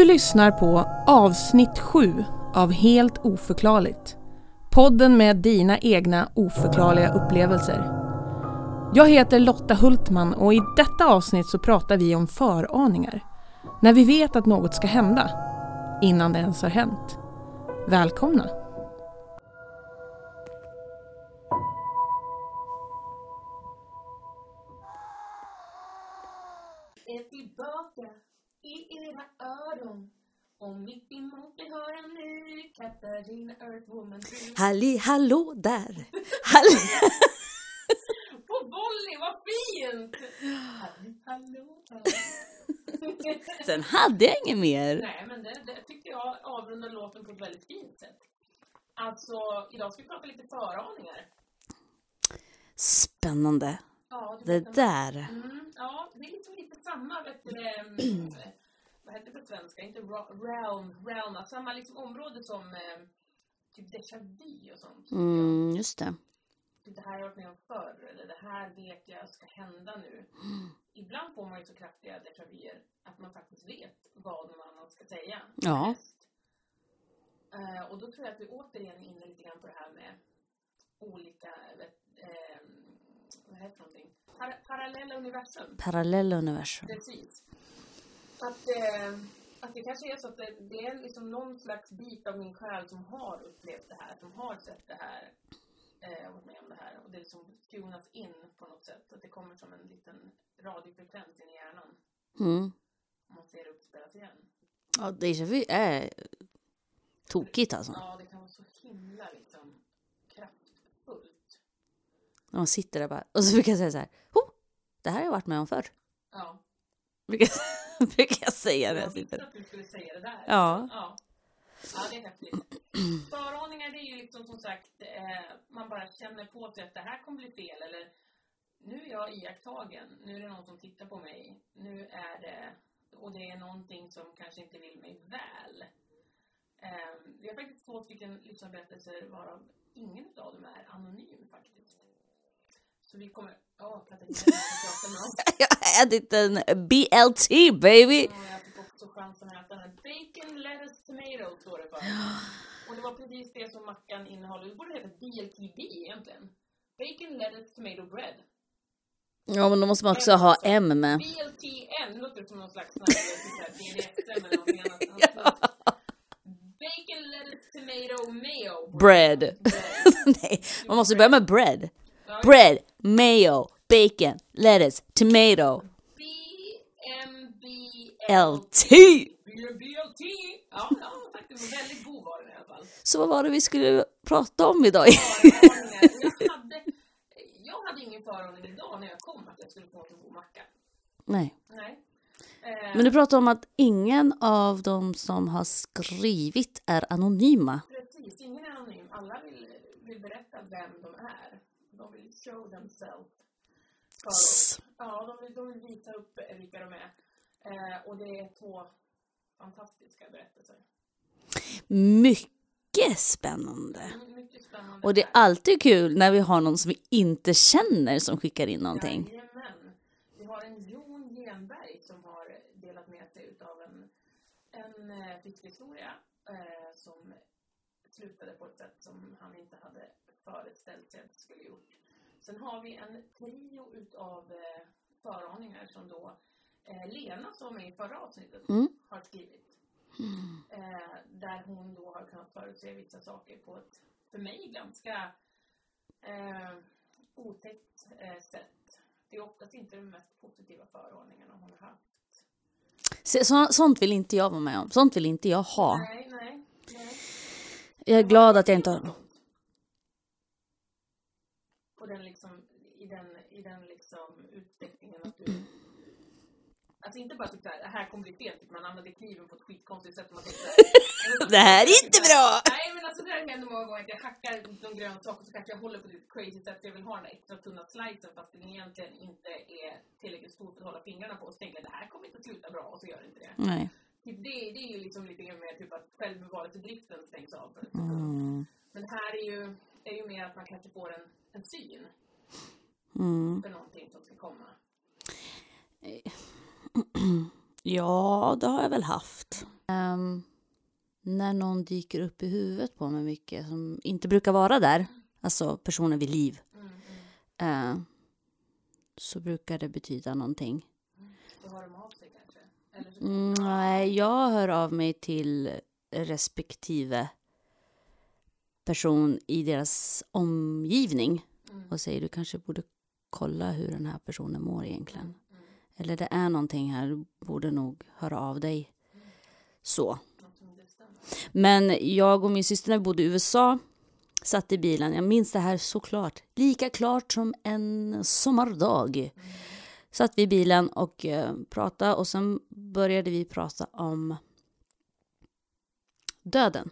Du lyssnar på avsnitt 7 av Helt oförklarligt. Podden med dina egna oförklarliga upplevelser. Jag heter Lotta Hultman och i detta avsnitt så pratar vi om föraningar. När vi vet att något ska hända, innan det ens har hänt. Välkomna! Halli hallå där! Halli... På volley, vad fint! Halli, hallå. Sen hade jag inget mer. Nej, men det, det tycker jag avrundar låten på ett väldigt fint sätt. Alltså, idag ska vi prata lite föraningar. Spännande. Ja, Det vet, där. Mm, ja, det är liksom lite samma, vet du, mm, vad heter det på svenska? Inte realm, realm, samma liksom område som eh, typ déjà vu och sånt. Mm, just det. Typ det här har jag varit med om förr, eller det här vet jag ska hända nu. Ibland får man ju så kraftiga déjà vuer att man faktiskt vet vad någon annan ska säga. Ja. Eh, och då tror jag att vi återigen är inne lite grann på det här med olika, vet, eh, vad heter någonting? Par- parallella universum. Parallella universum. Precis. Att, eh, att det kanske är så att det, det är liksom någon slags bit av min själ som har upplevt det här, som har sett det här, eh, varit med om det här. Och det liksom tunats in på något sätt. Att det kommer som en liten radiofrekvens in i hjärnan. Mm. Om man ser det uppspelas igen. Ja, déjà vu är tokigt alltså. Ja, det kan vara så himla liksom kraftfullt. När man sitter där bara. Och så brukar jag säga så här. Oh, det här har jag varit med om förr. Ja. Brukar, brukar jag säga när Jag jag sitter att du skulle säga det där. Ja. Ja, ja det är häftigt. Föraningar det är ju liksom som sagt, eh, man bara känner på sig att det här kommer bli fel eller nu är jag iakttagen, nu är det någon som tittar på mig, nu är det, och det är någonting som kanske inte vill mig väl. Eh, vi har faktiskt två stycken lyssnarberättelser varav ingen av dem är anonym faktiskt. Så vi kommer, ja Katarina, jag har ätit en BLT baby. Ja, jag fick också chansen att äta den. Bacon, lettuce, tomato står det. Och det var precis det som mackan innehåller. Det borde heta BLTB egentligen. Bacon, lettuce, tomato bread. Ja, men då måste man också ha M med. BLTN låter som någon slags DDSM eller någonting annat. Bacon, lettuce, tomato, mayo. Bread. Bread. Nej, man måste börja med bread. Bread, mayo, bacon, lettuce, tomato, BMBL. LT. BLT. Ja, ja, faktiskt. Väldigt god var den i alla fall. Så vad var det vi skulle prata om idag? Jag hade, jag hade ingen föraning idag när jag kom att jag skulle få en god macka. Nej. Nej. Eh, Men du pratar om att ingen av dem som har skrivit är anonyma. Precis, ingen är anonym. Alla vill, vill berätta vem de är. De vill show themselves för. Ja, de vill, de vill visa upp vilka de är. Eh, och det är två fantastiska berättelser. Mycket spännande. Mm, Mycket spännande. Och det är alltid kul när vi har någon som vi inte känner som skickar in någonting. Jajamän. Vi har en Jon Genberg som har delat med sig utav en, en eh, fiskhistoria eh, som slutade på ett sätt som han inte hade föreställt sig att det skulle gjort. Sen har vi en trio utav eh, föraningar som då eh, Lena som var med i förra avsnittet Mm. har skrivit. Eh, där hon då har kunnat förutse vissa saker på ett för mig ganska eh, otäckt eh, sätt. Det är oftast inte de mest positiva föraningarna hon har haft. Så, sånt vill inte jag vara med om. Sånt vill inte jag ha. Nej, nej, nej. Jag är glad att jag inte har... På den liksom, i den, i den liksom utvecklingen att du Alltså inte bara typ såhär, det här kommer bli fel, typ man använder kniven på ett skitkonstigt sätt man såhär, Det här är inte bra! Nej men alltså det här händer många gånger att jag hackar någon grönsak och så kanske jag håller på ett crazy sätt jag vill ha den där extra tunna slicen fast den egentligen inte är tillräckligt stor för att hålla fingrarna på och så tänker jag det här kommer inte sluta bra och så gör det inte det. Nej. Typ det, det är ju liksom lite grann mer typ att självbevarelsedriften stängs av Mm. Men här är ju, är ju mer att man kanske får en, en syn Mm. för någonting som ska komma. Ja, det har jag väl haft. Ehm, när någon dyker upp i huvudet på mig mycket som inte brukar vara där, alltså personer vid liv, eh, så brukar det betyda någonting. Då har de av sig kanske? Mm, nej, jag hör av mig till respektive person i deras omgivning och säger du kanske borde kolla hur den här personen mår egentligen. Eller det är någonting här, du borde nog höra av dig. Så. inte stämmer. Men jag och min syster när vi bodde i USA satt i bilen. Jag minns det här såklart. Lika klart som en sommardag. Satt vi i bilen och eh, pratade och sen började vi prata om döden.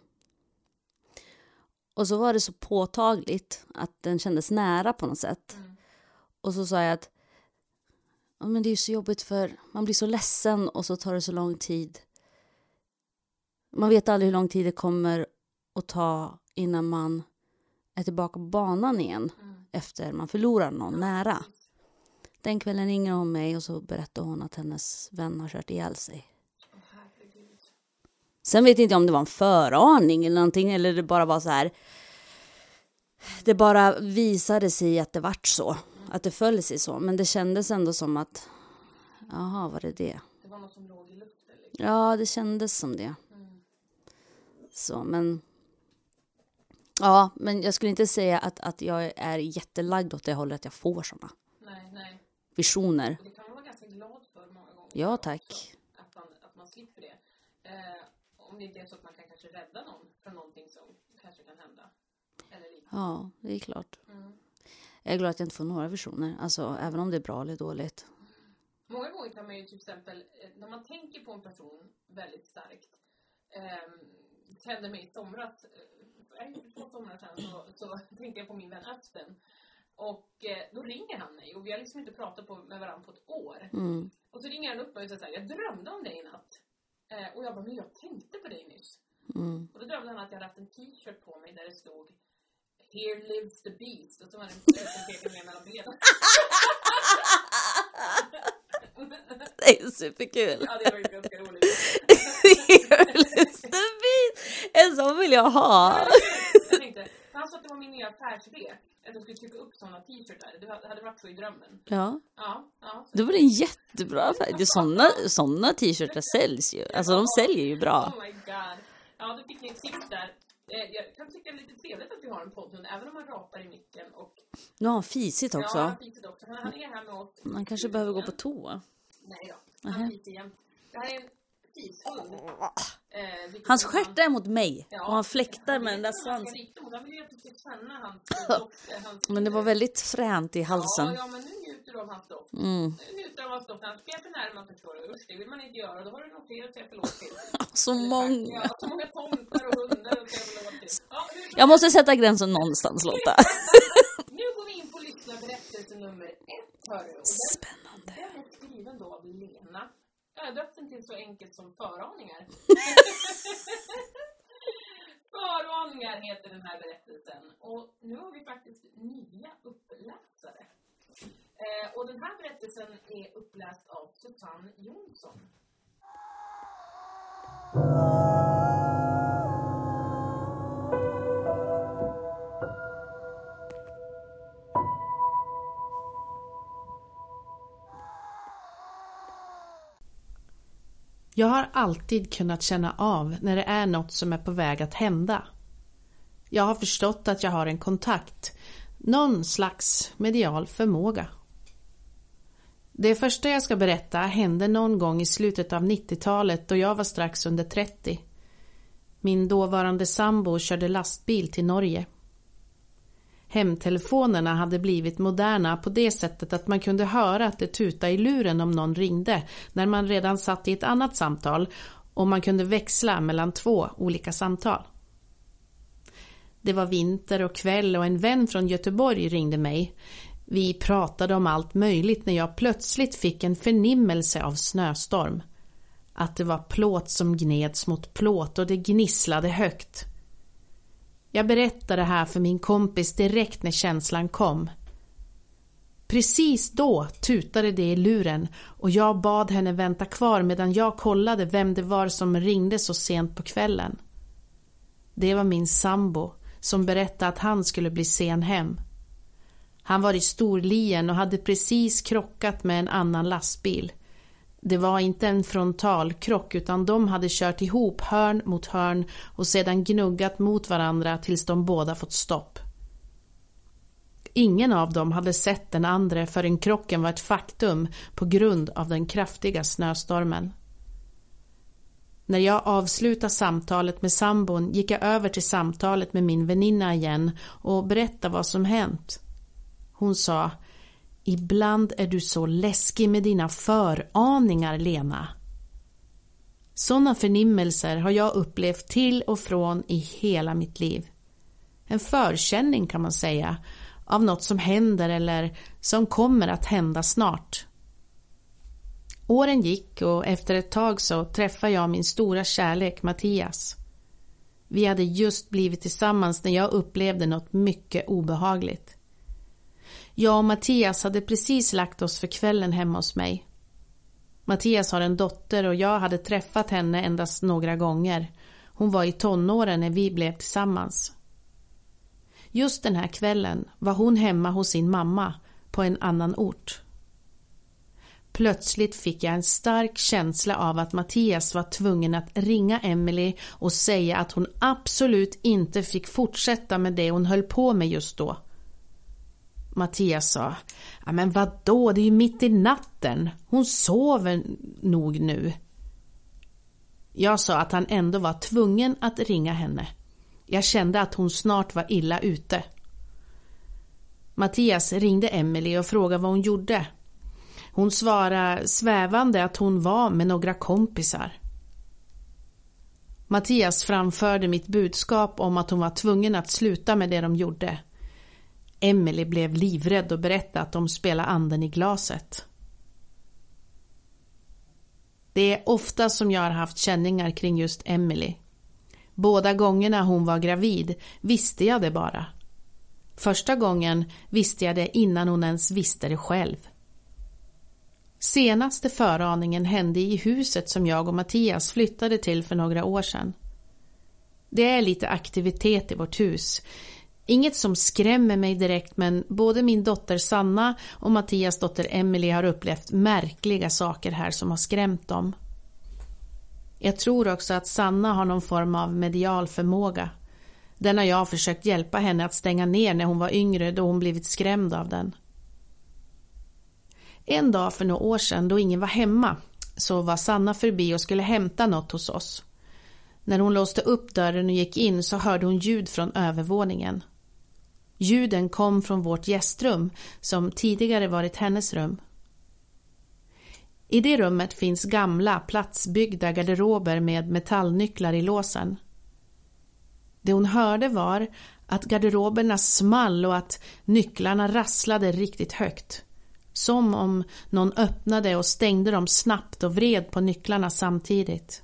Och så var det så påtagligt att den kändes nära på något sätt. Och så sa jag att ja, men det är ju så jobbigt för man blir så ledsen och så tar det så lång tid. Man vet aldrig hur lång tid det kommer att ta innan man är tillbaka på banan igen efter man förlorar någon nära. Den kvällen ringer hon mig och så berättar hon att hennes vän har kört ihjäl sig. Sen vet jag inte om det var en föraning eller någonting eller det bara var så här. Det bara visade sig att det vart så. Att det föll sig så. Men det kändes ändå som att, jaha, var det det? Det var något som låg i luften liksom. Ja, det kändes som det. Så, men... Ja, men jag skulle inte säga att, att jag är jättelagd åt det hållet att jag får såna Nej, nej. visioner. Det kan man vara ganska glad för många gånger. Ja, också, tack. Att man, att man slipper det. Eh, det inte är så att man kan kanske rädda någon från någonting som kanske kan hända. Eller liknande. Ja, det är klart. Mm. Jag är glad att jag inte får några visioner. Alltså, även om det är bra eller dåligt. Många gånger kan man ju till exempel, eh, när man tänker på en person väldigt starkt, eh, det hände mig i somras, eh, för två somrar sedan, så, så tänkte jag på min vän Östen. Och eh, då ringer han mig och vi har liksom inte pratat på, med varandra på ett år. Mm. Och så ringer han upp mig och säger så här, jag drömde om dig i natt. Eh, och jag bara, men jag tänkte på dig nyss. Mm. Och då drömde han att jag hade haft en t-shirt på mig där det stod Here lives the beast. Och så var det en liten pekare mellan benen. Det är superkul. Ja, det var ju ganska roligt. en sån vill jag ha. Jag tänkte, han sa att det var min nya affärsidé. Att jag skulle trycka upp sådana t-shirtar. Det hade varit så i drömmen. Ja, Ja, ja. det var en jättebra affär. Såna, såna t-shirtar säljs ju. Alltså de säljer ju bra. Oh my god. Ja, då fick ni ett tips där. Eh, Jag kan tycka det är lite trevligt att vi har en poddhund, även om han rapar i micken. Och, Nu har han fisigt ja, också. han fiser också. Han han är här med oss. Man kanske behöver gå på toa. Nej då, han fiser jämt. Det här är en fishund. Eh, Hans stjärt är mot mig Ja, och han fläktar med den där svansen. doft. eh, Men det var väldigt fränt i halsen. ja, men nu njuter du av hans doft. Mm. Nu njuter du av hans doft. Han ska för närmare förstår du. Usch, det vill man inte göra. Då har du noterat att säga förlåt till. Så många. Ja, så många tomtar och hundar att säga förlåt till. Ja, hur som Jag måste sätta gränsen någonstans Lotta. Nu går vi in på lyssnarberättelse nummer ett, hörru. Och den, Spännande. den är skriven då av Lena. Jag har döpt den till så enkelt som föraningar. föraningar heter den här berättelsen. Och nu har vi faktiskt nya uppläsare. Eh, och den här berättelsen är uppläst av Susanne Jonsson. Jag har alltid kunnat känna av när det är något som är på väg att hända. Jag har förstått att jag har en kontakt, någon slags medial förmåga. Det första jag ska berätta hände någon gång i slutet av 90-talet då jag var strax under 30. Min dåvarande sambo körde lastbil till Norge. Hemtelefonerna hade blivit moderna på det sättet att man kunde höra att det tutade i luren om någon ringde när man redan satt i ett annat samtal och man kunde växla mellan två olika samtal. Det var vinter och kväll och en vän från Göteborg ringde mig. Vi pratade om allt möjligt när jag plötsligt fick en förnimmelse av snöstorm. Att det var plåt som gneds mot plåt och det gnisslade högt. Jag berättade det här för min kompis direkt när känslan kom. Precis då tutade det i luren och jag bad henne vänta kvar medan jag kollade vem det var som ringde så sent på kvällen. Det var min sambo som berättade att han skulle bli sen hem. Han var i Storlien och hade precis krockat med en annan lastbil. Det var inte en frontalkrock utan de hade kört ihop hörn mot hörn och sedan gnuggat mot varandra tills de båda fått stopp. Ingen av dem hade sett den andra förrän krocken var ett faktum på grund av den kraftiga snöstormen. När jag avslutade samtalet med sambon gick jag över till samtalet med min väninna igen och berättade vad som hänt. Hon sa Ibland är du så läskig med dina föraningar, Lena. Sådana förnimmelser har jag upplevt till och från i hela mitt liv. En förkänning kan man säga av något som händer eller som kommer att hända snart. Åren gick och efter ett tag så träffade jag min stora kärlek Mattias. Vi hade just blivit tillsammans när jag upplevde något mycket obehagligt. Jag och Mattias hade precis lagt oss för kvällen hemma hos mig. Mattias har en dotter och jag hade träffat henne endast några gånger. Hon var i tonåren när vi blev tillsammans. Just den här kvällen var hon hemma hos sin mamma på en annan ort. Plötsligt fick jag en stark känsla av att Mattias var tvungen att ringa Emily och säga att hon absolut inte fick fortsätta med det hon höll på med just då. Mattias sa, ja men vadå, det är ju mitt i natten. Hon sover nog nu. Jag sa att han ändå var tvungen att ringa henne. Jag kände att hon snart var illa ute. Mattias ringde Emelie och frågade vad hon gjorde. Hon svarade svävande att hon var med några kompisar. Mattias framförde mitt budskap om att hon var tvungen att sluta med det de gjorde. Emily blev livrädd och berättade att de spelade anden i glaset. Det är ofta som jag har haft känningar kring just Emily. Båda gångerna hon var gravid visste jag det bara. Första gången visste jag det innan hon ens visste det själv. Senaste föraningen hände i huset som jag och Mattias flyttade till för några år sedan. Det är lite aktivitet i vårt hus. Inget som skrämmer mig direkt men både min dotter Sanna och Mattias dotter Emily har upplevt märkliga saker här som har skrämt dem. Jag tror också att Sanna har någon form av medial förmåga. Den har jag försökt hjälpa henne att stänga ner när hon var yngre då hon blivit skrämd av den. En dag för några år sedan då ingen var hemma så var Sanna förbi och skulle hämta något hos oss. När hon låste upp dörren och gick in så hörde hon ljud från övervåningen. Ljuden kom från vårt gästrum som tidigare varit hennes rum. I det rummet finns gamla platsbyggda garderober med metallnycklar i låsen. Det hon hörde var att garderoberna small och att nycklarna rasslade riktigt högt. Som om någon öppnade och stängde dem snabbt och vred på nycklarna samtidigt.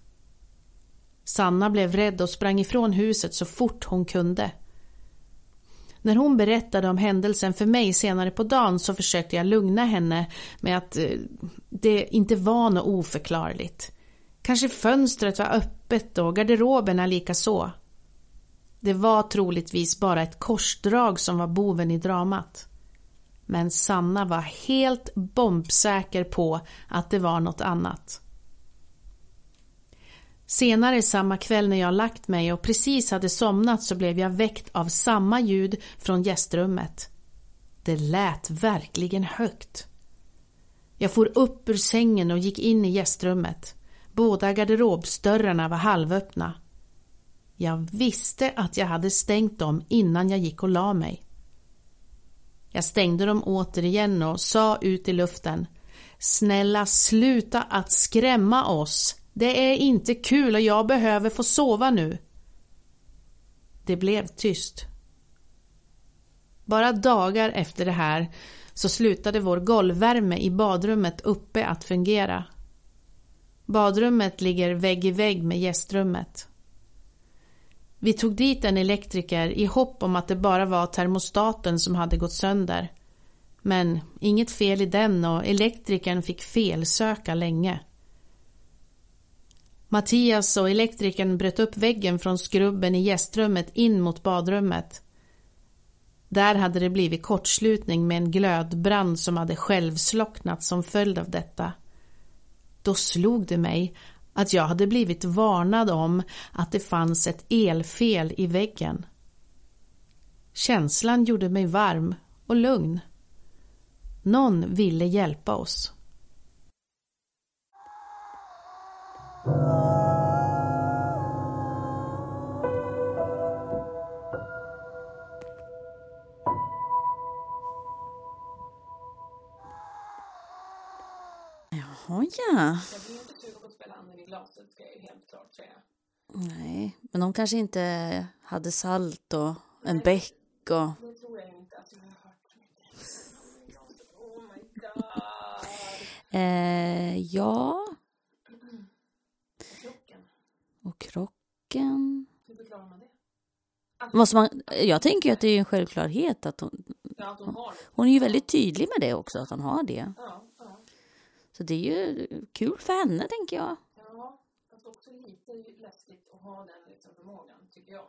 Sanna blev rädd och sprang ifrån huset så fort hon kunde. När hon berättade om händelsen för mig senare på dagen så försökte jag lugna henne med att eh, det inte var något oförklarligt. Kanske fönstret var öppet och garderoberna lika så. Det var troligtvis bara ett korsdrag som var boven i dramat. Men Sanna var helt bombsäker på att det var något annat. Senare samma kväll när jag lagt mig och precis hade somnat så blev jag väckt av samma ljud från gästrummet. Det lät verkligen högt. Jag for upp ur sängen och gick in i gästrummet. Båda garderobsdörrarna var halvöppna. Jag visste att jag hade stängt dem innan jag gick och la mig. Jag stängde dem återigen och sa ut i luften Snälla sluta att skrämma oss. Det är inte kul och jag behöver få sova nu. Det blev tyst. Bara dagar efter det här så slutade vår golvvärme i badrummet uppe att fungera. Badrummet ligger vägg i vägg med gästrummet. Vi tog dit en elektriker i hopp om att det bara var termostaten som hade gått sönder. Men inget fel i den och elektrikern fick felsöka länge. Mattias och elektrikern bröt upp väggen från skrubben i gästrummet in mot badrummet. Där hade det blivit kortslutning med en glödbrand som hade självslocknat som följd av detta. Då slog det mig att jag hade blivit varnad om att det fanns ett elfel i väggen. Känslan gjorde mig varm och lugn. Någon ville hjälpa oss. Jaha, ja. Jag blir inte sugen på att spela anden i glaset ska jag helt klart säga. Nej, men de kanske inte hade salt och en bäck och... Det tror jag inte. Alltså, jag har hört. Oh my god. Eh, ja. Och krocken. Hur förklarar man det? Måste man, jag tänker att det är en självklarhet att hon, Ja, att hon har det. hon är ju väldigt tydlig med det också, att hon har det. Ja, ja. Så det är ju kul för henne, tänker jag. Ja, fast också lite läskigt att ha den liksom förmågan, tycker jag.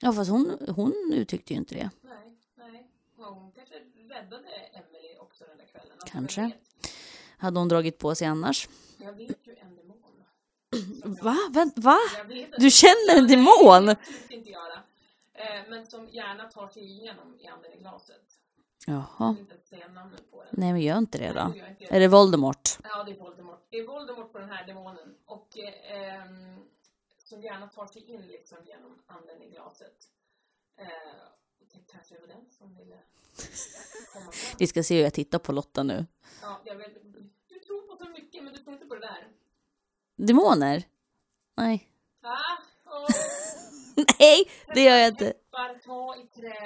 Ja, fast hon, hon uttryckte ju inte det. Nej, nej. Hon kanske räddade Emily också den där kvällen. Kanske. Hade hon dragit på sig annars? jag vet. Va? Vänt, va? Du känner en demon? Nej, det inte göra. Eh, men som gärna tar sig igenom i anden i glaset. Jaha. Nej, men gör inte det då. Nej, det inte. Är det Voldemort? Ja, det är Voldemort. Det är Voldemort på den här demonen. Och eh, som gärna tar sig in liksom genom anden i glaset. Eh, det kanske var den som ville komma fram. Vi ska se hur jag tittar på Lotta nu. Ja, jag vet. Du tror på så mycket, men du tror inte på det där. Demoner? Nej. Va? Åh, Nej, det gör jag inte.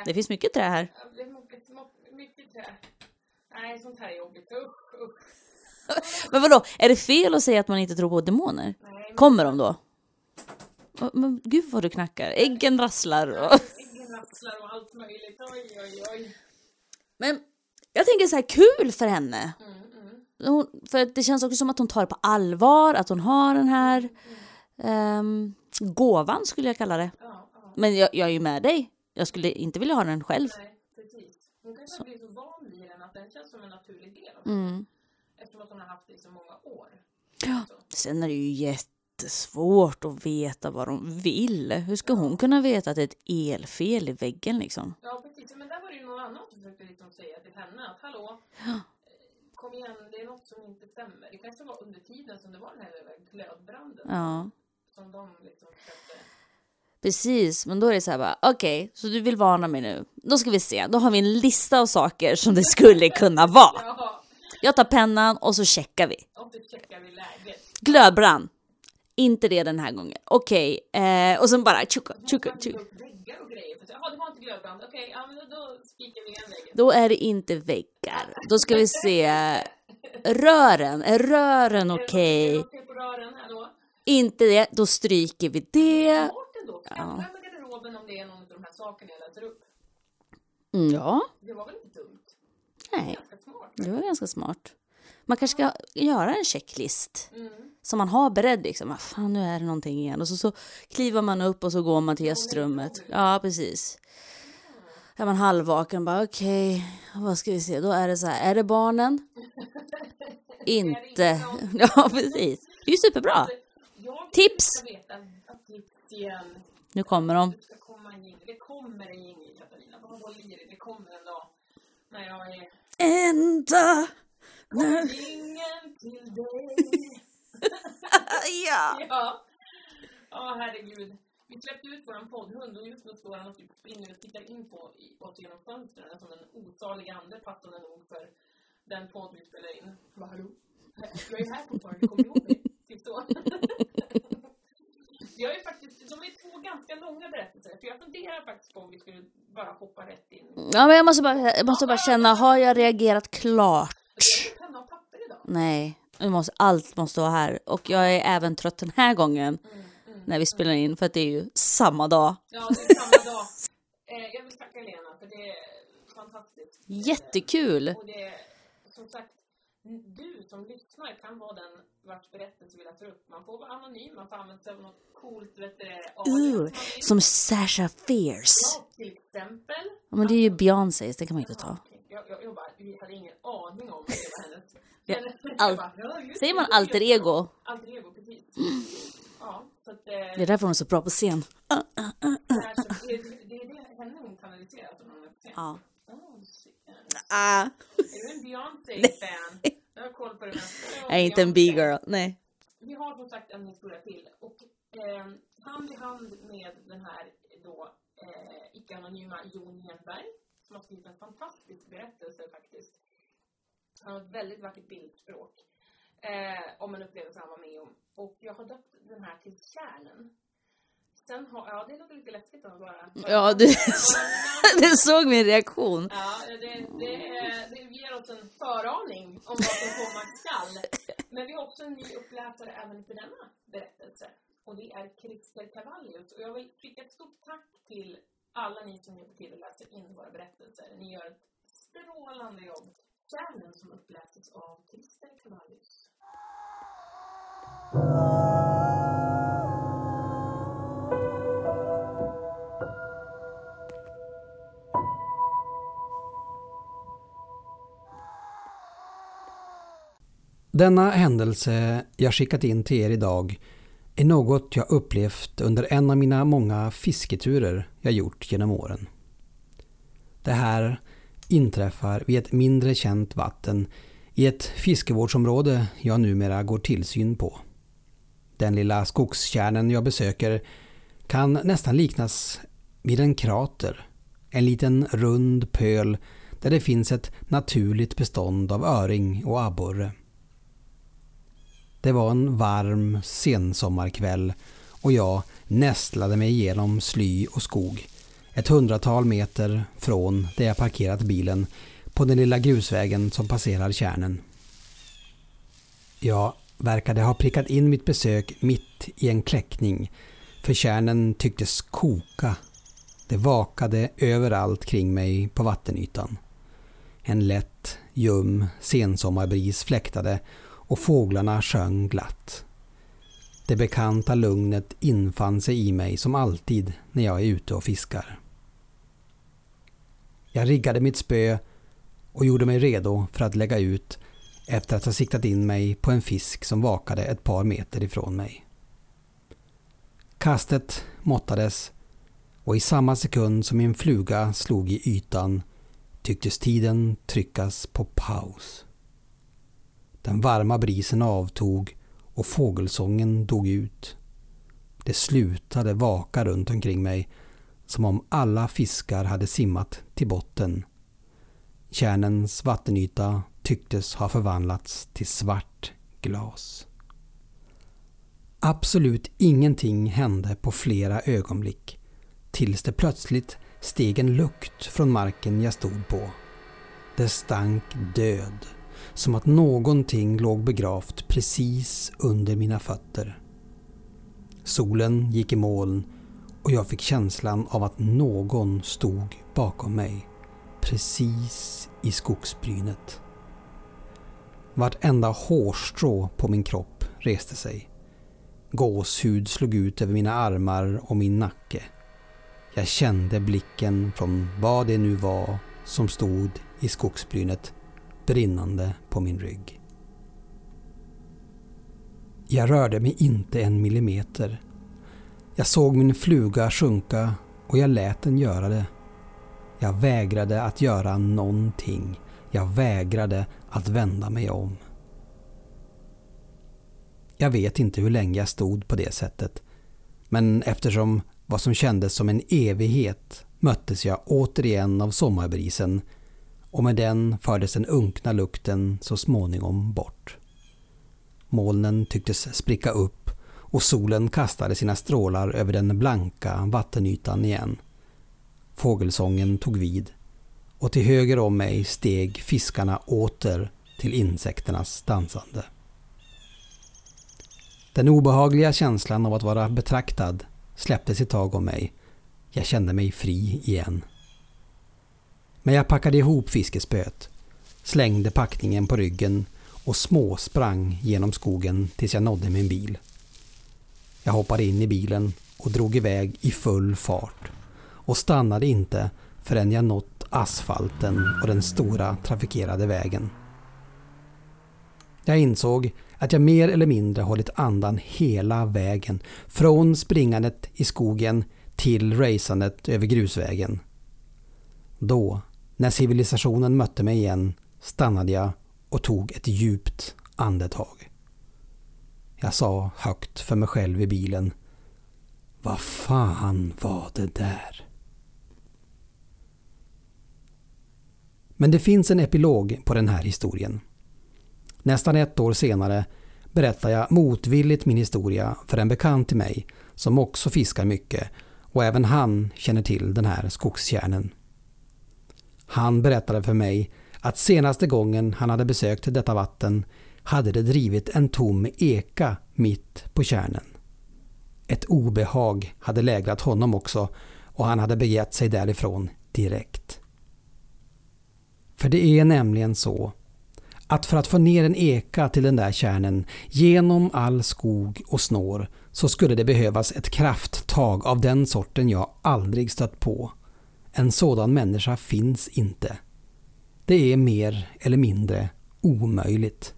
Det finns mycket trä här. Det är mycket, mycket trä. Nej, sånt här är jobbigt. Usch, usch. Men vadå, är det fel att säga att man inte tror på demoner? Nej, men Kommer de då? Men gud vad du knackar. Äggen rasslar och... äggen rasslar och allt möjligt. Oj, oj, oj. Men jag tänker så här, kul för henne. Mm, mm. Hon, för det känns också som att hon tar det på allvar, att hon har den här ehm, gåvan skulle jag kalla det. Ja, ja. Men jag, jag är ju med dig. Jag skulle inte vilja ha den själv. Nej, precis. Hon kanske har blivit så van vid den att den känns som en naturlig del av Mm. Eftersom att hon har haft det i så många år. Ja. Sen är det ju jättesvårt att veta vad de vill. Hur ska hon kunna veta att det är ett elfel i väggen liksom? Ja, precis. Men där var det ju någon annan som försökte liksom säga till henne att hallå, eh, kom igen, det är något som inte stämmer. Det kanske var under tiden som det var den här glödbranden Ja, som de liksom försökte... precis. Men då är det så här bara, okej, så du vill varna mig nu. Då ska vi se. Då har vi en lista av saker som det skulle kunna vara. Ja, Jag tar pennan och så checkar vi. och så checkar vi läget. Glödbrand. Inte det den här gången. Okej, eh, och sen bara tjuka, tjuka, tjuka. Jaha, det var inte glödbrand. Okej, ja men då, spikar vi igen väggen. Då är det inte väggar. Då ska vi se. Rören. Är rören okej? Är det fel på rören? Hallå? Inte det. Då stryker vi det. Smart ändå. Skaffa med garderoben om det är någon av de här sakerna jag läser upp. Mm, Ja, Det var väl inte dumt? nej. Det var ganska smart. Man kanske ska göra en checklist. Mm. Som man har beredd liksom. Ah, fan, nu är det någonting igen. Och så, så kliver man upp och så går man till gästrummet. Ja, precis. Är man halvvaken bara okej, vad ska vi se. Då är det så här, är det barnen? Inte. Ja, precis. Det är ju superbra. Tips! ska veta att tips igen. Nu kommer de. Det komma en. Det kommer en jingel, Katarina. Bara håll i dig. Det kommer en dag. När jag är... Ända. när- till dig. Ja. Ja. Ja, herregud. Vi släppte ut våran poddhund och just nu står han och typ springer och tittar in på i- oss genom fönstren som en osalig ande passande nog för den podd vi spelar in. Bara, hallå? Jag är här fortfarande, kommer du ihåg mig? Så. Jag är faktiskt, de är två ganska långa berättelser, för jag funderar faktiskt på om vi skulle bara hoppa rätt in. Ja, men jag måste bara, jag måste bara känna, har jag reagerat klart? Penna och papper idag. Nej, måste, allt måste vara här. Och jag är även trött den här gången när vi spelar in, för att det är ju samma dag. Ja, det är samma dag. Eh, jag vill tacka Lena, för det, fantastiskt. Jättekul! Och det är som sagt, du som lyssnar kan vara den vars berättelse vi läser upp. Man får vara anonym, man får använda sig av något coolt vet du, Uh, man vill. som Sasha Fierce. Ja, till exempel. Ja, men det är ju Beyoncés, det kan man ju inte ta. Jag, jag, jag bara, vi hade ingen aning om att det var hennes. Ja, al- bara, ja, Säger man alter ego? Alter ego, precis. Ja, så att... Det är Eh, därför hon är så bra på scen. Sasha- det, det är det henne hon kanaliserar som hon är på scen. Ja. Ah, Är du en Beyoncé-fan? Jag har koll på det mesta. jag är inte en B-girl, nej. Vi har som sagt en historia till och eh, hand i hand med den här då eh, icke-anonyma Jon Henberg som har skrivit en fantastisk berättelse faktiskt. Han har ett väldigt vackert bildspråk eh, om en upplevelse han var med om. Och jag har döpt den här till Kärnen. Sen har, ja det låter lite läskigt att bara... Ja, du, du såg min reaktion. Ja, det, det, det ger oss en föraning om vad som komma skall. Men vi har också en ny uppläsare även för denna berättelse. Och det är Christer Cavallius. Och jag vill skicka ett stort tack till alla ni som hjälper till att läsa in våra berättelser. Ni gör ett strålande jobb. Kärnen som uppläses av Christer Cavallius. Denna händelse jag skickat in till er idag är något jag upplevt under en av mina många fisketurer jag gjort genom åren. Det här inträffar vid ett mindre känt vatten i ett fiskevårdsområde jag numera går tillsyn på. Den lilla skogskärnen jag besöker kan nästan liknas vid en krater. En liten rund pöl där det finns ett naturligt bestånd av öring och abborre. Det var en varm sensommarkväll och jag nästlade mig igenom sly och skog ett hundratal meter från där jag parkerat bilen på den lilla grusvägen som passerar kärnen. Jag verkade ha prickat in mitt besök mitt i en kläckning för kärnen tycktes koka. Det vakade överallt kring mig på vattenytan. En lätt, ljum sensommarbris fläktade och fåglarna sjöng glatt. Det bekanta lugnet infann sig i mig som alltid när jag är ute och fiskar. Jag riggade mitt spö och gjorde mig redo för att lägga ut efter att ha siktat in mig på en fisk som vakade ett par meter ifrån mig. Kastet måttades och i samma sekund som min fluga slog i ytan tycktes tiden tryckas på paus. Den varma brisen avtog och fågelsången dog ut. Det slutade vaka runt omkring mig som om alla fiskar hade simmat till botten. Kärnens vattenyta tycktes ha förvandlats till svart glas. Absolut ingenting hände på flera ögonblick tills det plötsligt steg en lukt från marken jag stod på. Det stank död, som att någonting låg begravt precis under mina fötter. Solen gick i moln och jag fick känslan av att någon stod bakom mig, precis i skogsbrynet. Vartenda hårstrå på min kropp reste sig. Gåshud slog ut över mina armar och min nacke. Jag kände blicken från vad det nu var som stod i skogsbrynet brinnande på min rygg. Jag rörde mig inte en millimeter. Jag såg min fluga sjunka och jag lät den göra det. Jag vägrade att göra någonting. Jag vägrade att vända mig om. Jag vet inte hur länge jag stod på det sättet. Men eftersom vad som kändes som en evighet möttes jag återigen av sommarbrisen och med den fördes den unkna lukten så småningom bort. Molnen tycktes spricka upp och solen kastade sina strålar över den blanka vattenytan igen. Fågelsången tog vid och till höger om mig steg fiskarna åter till insekternas dansande. Den obehagliga känslan av att vara betraktad släpptes ett tag om mig. Jag kände mig fri igen. Men jag packade ihop fiskespöet, slängde packningen på ryggen och småsprang genom skogen tills jag nådde min bil. Jag hoppade in i bilen och drog iväg i full fart och stannade inte förrän jag nått asfalten och den stora trafikerade vägen. Jag insåg att jag mer eller mindre hållit andan hela vägen från springandet i skogen till racandet över grusvägen. Då, när civilisationen mötte mig igen, stannade jag och tog ett djupt andetag. Jag sa högt för mig själv i bilen. Vad fan var det där? Men det finns en epilog på den här historien. Nästan ett år senare berättar jag motvilligt min historia för en bekant till mig som också fiskar mycket och även han känner till den här skogskärnen. Han berättade för mig att senaste gången han hade besökt detta vatten hade det drivit en tom eka mitt på kärnen. Ett obehag hade lägrat honom också och han hade begett sig därifrån direkt. För det är nämligen så att för att få ner en eka till den där kärnen genom all skog och snår så skulle det behövas ett krafttag av den sorten jag aldrig stött på. En sådan människa finns inte. Det är mer eller mindre omöjligt.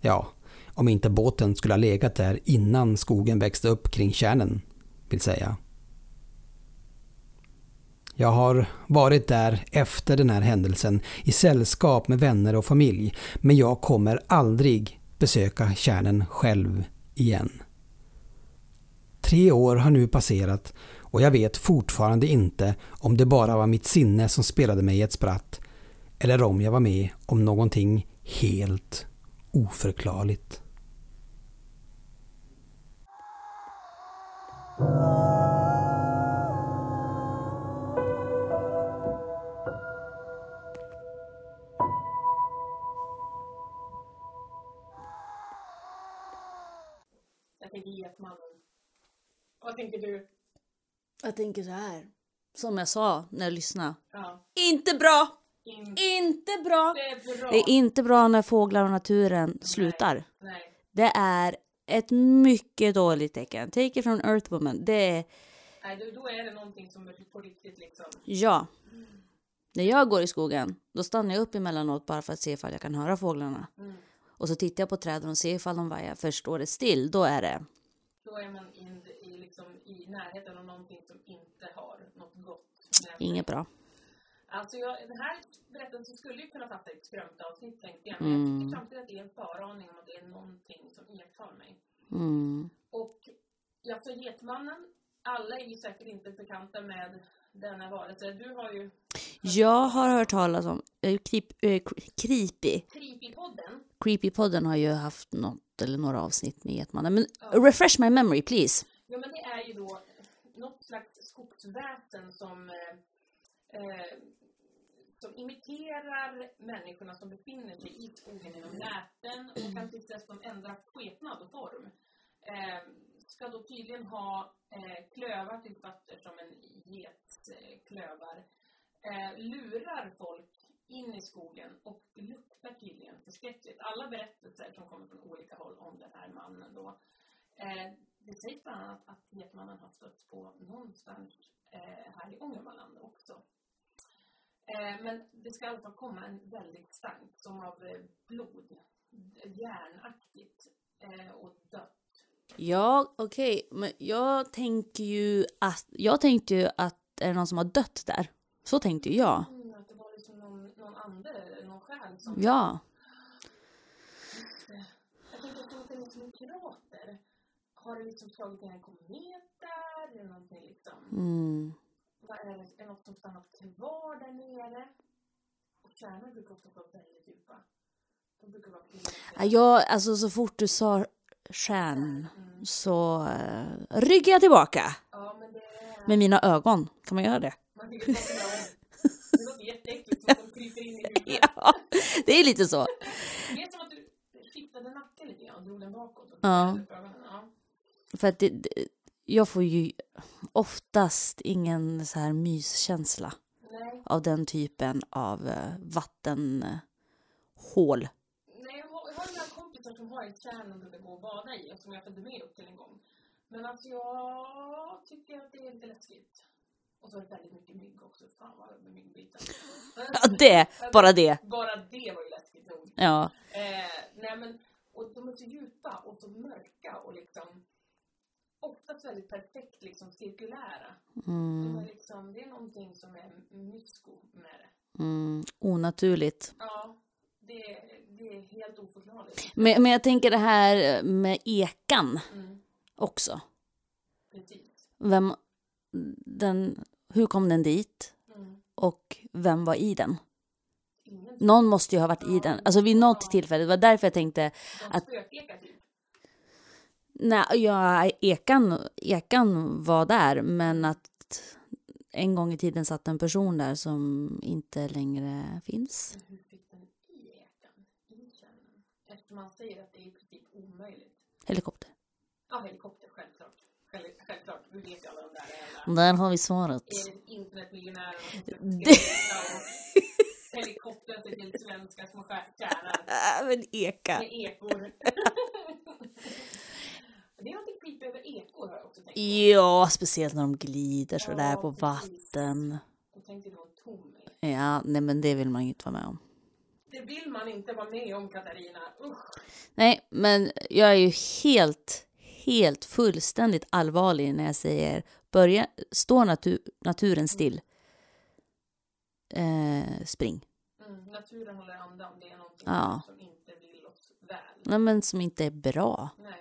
Ja, om inte båten skulle ha legat där innan skogen växte upp kring kärnen, vill säga. Jag har varit där efter den här händelsen i sällskap med vänner och familj men jag kommer aldrig besöka kärnen själv igen. Tre år har nu passerat och jag vet fortfarande inte om det bara var mitt sinne som spelade mig ett spratt eller om jag var med om någonting helt oförklarligt. Jag tänker Getmannen. Vad tänker du? Jag tänker så här. Som jag sa när jag lyssnade. Ja. Inte bra! Inte Inte bra! bra. Det är inte bra när fåglar och naturen slutar. Nej. Det är ett mycket dåligt tecken. Take it from Earthwoman. Det är, Nej, då, är det någonting som är på riktigt liksom. ja. När jag går i skogen, då stannar jag upp emellanåt bara för att se ifall jag kan höra fåglarna. Mm. Och så tittar jag på träden och ser ifall de vajar. Först står det still, då är det Då är man in, liksom, i närheten av någonting som inte har något gott sig. inget bra. Alltså jag, den här berättelsen skulle ju kunna passa i ett skrömtavsnitt tänkte jag. Men jag Mm. tycker samtidigt att det är en föraning om att det är någonting som iakttar mig. Mm. Och jag sa Getmannen. Alla är ju säkert inte bekanta med denna varelse. Du har ju Jag har hört talas om äh, creep, äh, Creepy. Creepypodden. Creepypodden har ju haft något eller några avsnitt med Getmannen. Men refresh my memory please. Ja, men det är ju då något slags skogsväsen som, eh, eh, som imiterar människorna som befinner sig i skogen genom näten och kan tills dess de ändrar skepnad och form. Eh, ska då tydligen ha eh, klövar till fötter som en get eh, klövar. Eh, lurar folk in i skogen och luktar tydligen förskräckligt. Alla berättelser som kommer från olika håll om den här mannen då Eh, det sägs bland annat att Getmannen har stötts på någonstans eh, här i Ångermanland också. Eh, men det ska fall komma en väldigt stank som av eh, blod, järnaktigt eh, och dött. Ja, okej. Men jag tänker ju att... Jag tänkte ju att är det någon som har dött där? Så tänkte ju jag. Mm, att det var liksom någon, någon ande, någon själ som... Ja. Jag tänker att det är liksom en krater. Har det liksom slagit ner en komet där? Eller någonting liksom? Mm. Vad är det? Är något som stannat kvar där nere? Och kärnor brukar ofta vara väldigt djupa. De brukar vara Ja, Jag, alltså så fort du sa stjärn så uh, ryggar jag tillbaka Ja, men det med mina ögon. Kan man göra det? Man Det låter jätteäckligt de kryper in i huvudet. Ja, det är lite så. Det är som att du skiftade nacken lite grann och drog den bakåt. Och Ja. För att det, det, jag får ju oftast ingen så här myskänsla. Nej, Nej. av den typen av eh, vattenhål. Nej, jag har, jag har några kompisar som har ett kärn de brukar gå och bada i och som jag följde med upp till en gång. Men alltså jag tycker att det är lite läskigt. Och så är det väldigt mycket mygg också. Fan vad med myggbitar. Ja, det, bara det. Bara det var ju läskigt nog. Ja, Eh, nej men, och de är så djupa och så mörka och liksom oftast väldigt perfekt liksom cirkulära. De är liksom, det är någonting som är mysko med det. mm, onaturligt. Ja, det, det är helt oförklarligt. Men, men jag tänker det här med ekan Mm, också. precis. Vem, den, hur kom den dit? Mm. Och vem var i den? Ingen Någon måste ju ha varit i den. Alltså vid något tillfälle. Det var därför jag tänkte att typ. Nej, ja, ekan, ekan var där. Men att en gång i tiden satt en person där som inte längre finns. Men hur fick den i ekan? I kärnan? Eftersom man säger att det är i princip omöjligt. Helikopter. Ja, helikopter, självklart. Själv, självklart, vi vet ju alla de där Där har vi svaret. är det internetmiljonärerna som Det- helikoptern till svenska små skär- kärnar Äh, men eka. med ekor. det är någonting creepy över ekor har jag också tänkt på. Ja, speciellt när de glider sådär Ja, på precis. vatten. Jag tänkte då tom i. Ja, nej men det vill man ju inte vara med om. Det vill man inte vara med om Katarina. Usch. Nej, men jag är ju helt, helt fullständigt allvarlig när jag säger börja, står natur, naturen still. Eh, spring. Mm, naturen håller andan. Det är någonting Ja. som inte vill oss väl. Nej, men som inte är bra. Nej.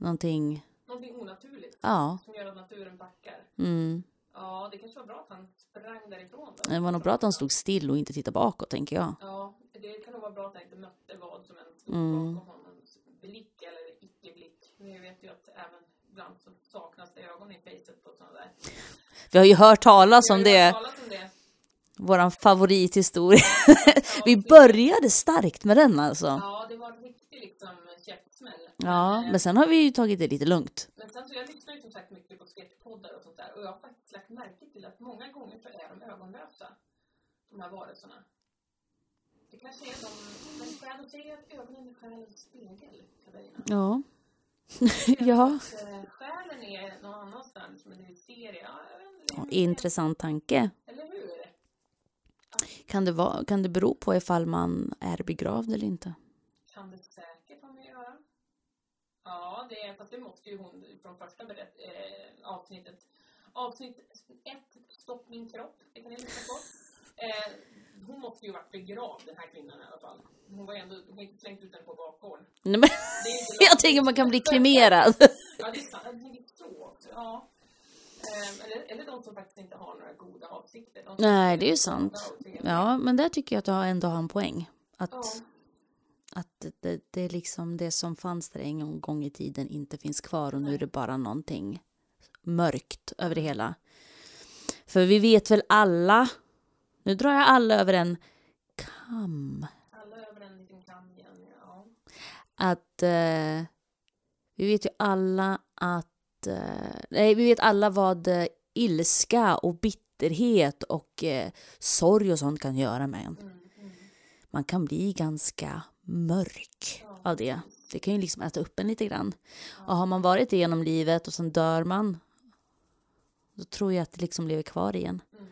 Någonting, Någonting onaturligt. ja. Som gör att naturen backar. Mm. Ja, det kanske var bra att han sprang därifrån. Då. Det var nog bra att han stod still och inte tittade bakåt, tänker jag. Ja, det kan nog vara bra att han inte mötte vad som än stod Mm. bakom honums blick eller icke-blick. Jag vet ju att även ibland så saknas det ögon i facet på sådana där. Vi har ju hört talas om Vi det, talas om det. våran favorithistoria. Ja, Vi började starkt med den alltså. Ja, det var en riktig liksom käftsmäll. Ja, Men, sen har vi ju tagit det lite lugnt. Men sen så jag lyssnar ju som sagt mycket på sketchpoddar och sånt där och jag har faktiskt lagt märke till att många gånger så är de ögonlösa. De här varelserna. Det kanske är de, men själ, de säger att ögonen är själens spegel, Katarina. Ja. Ja. Själen är någon annanstans, men det vi ser är, ja, Intressant tanke. Eller hur? Kan det, vara, kan det bero på ifall man är begravd eller inte? Kan det säkert ha med att göra. Ja, det är, fast det måste ju hon från första berätt, eh, avsnittet. Avsnitt ett, Stopp min kropp, det kan ni lyssna på. Eh, hon måste ju varit begravd, den här kvinnan i alla fall. Hon var ändå, hon inte slängt ut den på bakgården. Nej, men, jag tänker man kan bli kremerad. Ja, det är sant. Jag så också. Ja. Eh, eller, eller de som faktiskt inte har några goda avsikter. Nej, det är ju sant. Ja, men där tycker jag att du ändå har en poäng. Att, Ja. Att det, det, är liksom det som fanns där en gång i tiden inte finns kvar och nu är det bara någonting mörkt över det hela. För vi vet väl alla, nu drar jag alla över en kam, Alla över en liten kam igen, ja. att eh, vi vet ju alla att, eh, nej vi vet alla vad eh, ilska och bitterhet och eh, sorg och sånt kan göra med en. Mm, mm. Man kan bli ganska mörk av det. Det kan ju liksom äta upp en lite grann. Och har man varit igenom livet och sen dör man, då tror jag att det liksom lever kvar igen. Mm.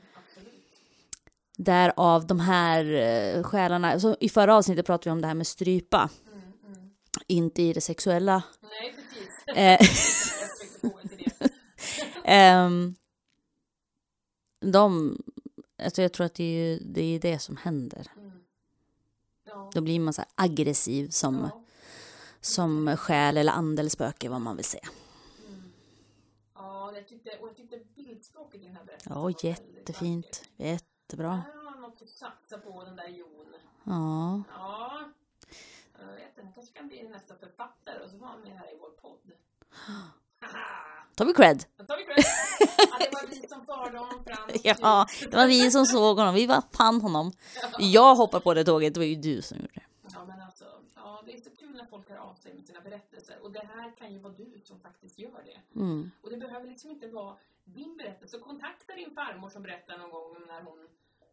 Därav de här eh, själarna, så I förra avsnittet pratade vi om det här med strypa, Mm, mm. inte i det sexuella. Nej, precis. Ehm, de, alltså jag tror att det är, ju, det är det som händer. Då blir man så aggressiv som, som själ eller ande eller spöke, vad man vill säga. Mm. Ja, jag tyckte, och jag tyckte bildspråket i den här berättelsen Ja, jättefint. Jättebra. Här har han något att satsa på, den där Jon. Ja. Ja, jag vet inte, kanske kan bli nästa författare och så var han med här i vår podd. Tar vi cred? Tar vi cred. Ja, det var vi som förde honom fram. Ja, det var vi som såg honom. Vi var fann honom. Jag hoppade på det tåget, det var ju du som gjorde det. Ja, men alltså, ja, det är så kul när folk hör av sig med sina berättelser. Och det här kan ju vara du som faktiskt gör det. Mm. Och det behöver liksom inte vara din berättelse. Kontakta din farmor som berättar någon gång när hon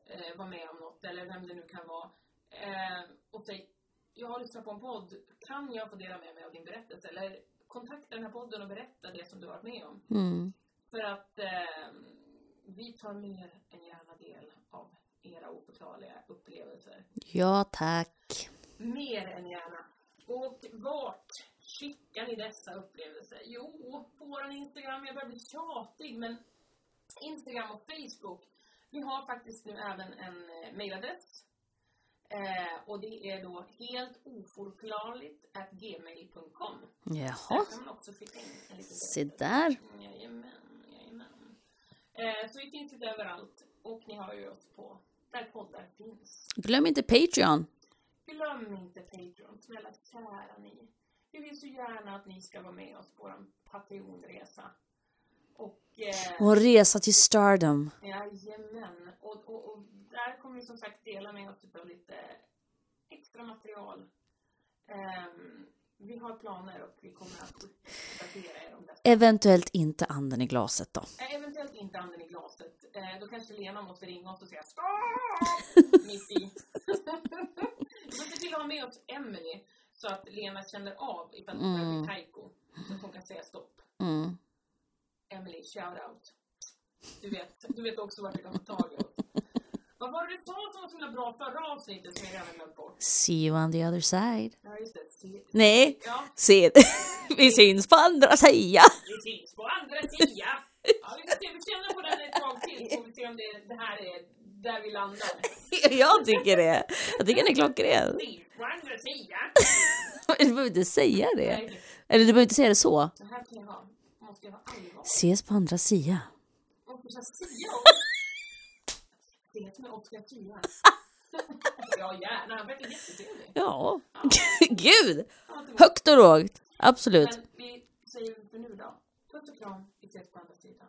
eh, var med om något eller vem det nu kan vara. Eh, och säg, jag har lyssnat på en podd, kan jag få dela med mig av din berättelse? Eller kontakta den här podden och berätta det som du har varit med om. Mm. För att eh, vi tar mer än gärna del av era oförklarliga upplevelser. Ja, tack. Mer än gärna. Och vart skickar ni dessa upplevelser? Jo, på vår Instagram. Jag börjar bli tjatig, men Instagram och Facebook. Vi har faktiskt nu även en eh, mailadress. Eh, och det är då helt oförklarligt at gmail.com. Jaha, Där kan man också skicka in en liten se där. Jajamän, jajamän. Eh, så vi finns lite överallt. Och ni har ju oss på där poddar finns. Glöm inte Patreon. Glöm inte Patreon, snälla kära ni. Vi vill så gärna att ni ska vara med oss på vår Patreonresa. Och, eh, Och resa till stardom. jajamän. Och, och, och där kommer vi som sagt dela med oss av lite extra material. Ehm, vi har planer och vi kommer att uppdatera er om. Eventuellt inte anden i glaset då. Eventuellt inte anden i glaset. Eh, då kanske Lena måste ringa oss och säga stopp! Mitt i. Vi måste till att ha med oss Emily så att Lena känner av ifall det börjar bli taiko. Så att hon kan säga stopp. Mm. Emily, shout out. Du vet, du vet också vart du kan få tag i oss. Vad var det du sa som var så himla bra förra avsnittet som jag redan glömt bort? See you on the other side. Ja, just det. Se, Nej, ja, se. Vi syns på andra sidan. vi syns på andra sidan. Ja, vi får se. Vi känner på den ett tag till. Får vi se om det, det här är där vi landar. Jag tycker det. Jag tycker den är klockren. Syns på andra sidan. Du behöver inte säga det. Nej, Eller du behöver inte säga det så. Så här kan jag ha. Ses på andra sidan. Ses med Oskar Sia. Ja, gärna. Han verkar jättetrevlig. Ja. Gud! Högt och lågt. Absolut. Men vi säger för nu då. Puss och kram. Vi ses på andra sidan.